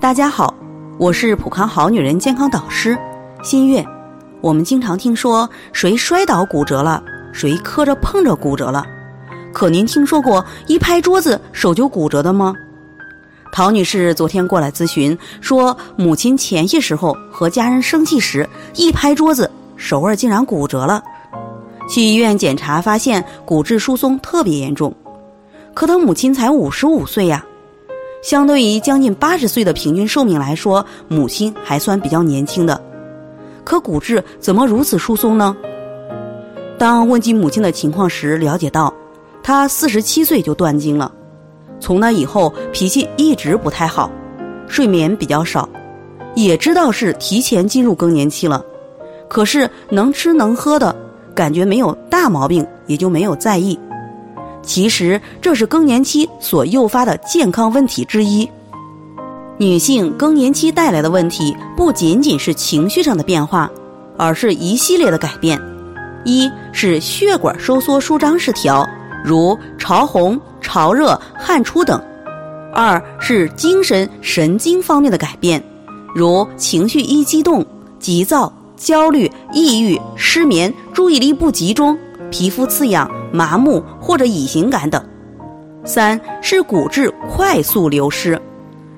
大家好，我是普康好女人健康导师新月。我们经常听说谁摔倒骨折了，谁磕着碰着骨折了。可您听说过一拍桌子手就骨折的吗？陶女士昨天过来咨询，说母亲前些时候和家人生气时一拍桌子，手腕竟然骨折了。去医院检查，发现骨质疏松特别严重。可她母亲才五十五岁呀。相对于将近八十岁的平均寿命来说，母亲还算比较年轻的。可骨质怎么如此疏松呢？当问及母亲的情况时，了解到，她四十七岁就断经了，从那以后脾气一直不太好，睡眠比较少，也知道是提前进入更年期了，可是能吃能喝的，感觉没有大毛病，也就没有在意。其实这是更年期所诱发的健康问题之一。女性更年期带来的问题不仅仅是情绪上的变化，而是一系列的改变。一是血管收缩舒张失调，如潮红、潮热、汗出等；二是精神神经方面的改变，如情绪一激动、急躁、焦虑、抑郁、失眠、注意力不集中。皮肤刺痒、麻木或者乙型感等；三是骨质快速流失，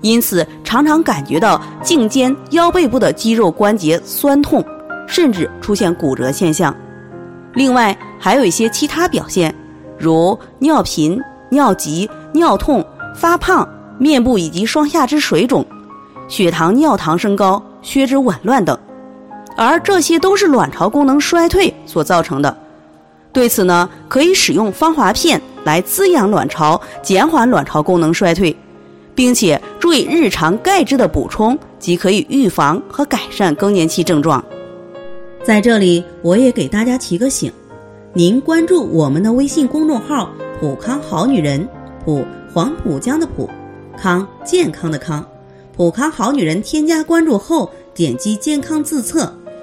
因此常常感觉到颈肩腰背部的肌肉关节酸痛，甚至出现骨折现象。另外还有一些其他表现，如尿频、尿急、尿痛、发胖、面部以及双下肢水肿、血糖、尿糖升高、血脂紊乱等，而这些都是卵巢功能衰退所造成的。对此呢，可以使用芳华片来滋养卵巢，减缓卵巢功能衰退，并且注意日常钙质的补充，即可以预防和改善更年期症状。在这里，我也给大家提个醒：您关注我们的微信公众号“普康好女人”，普黄浦江的普，康健康的康，普康好女人。添加关注后，点击健康自测。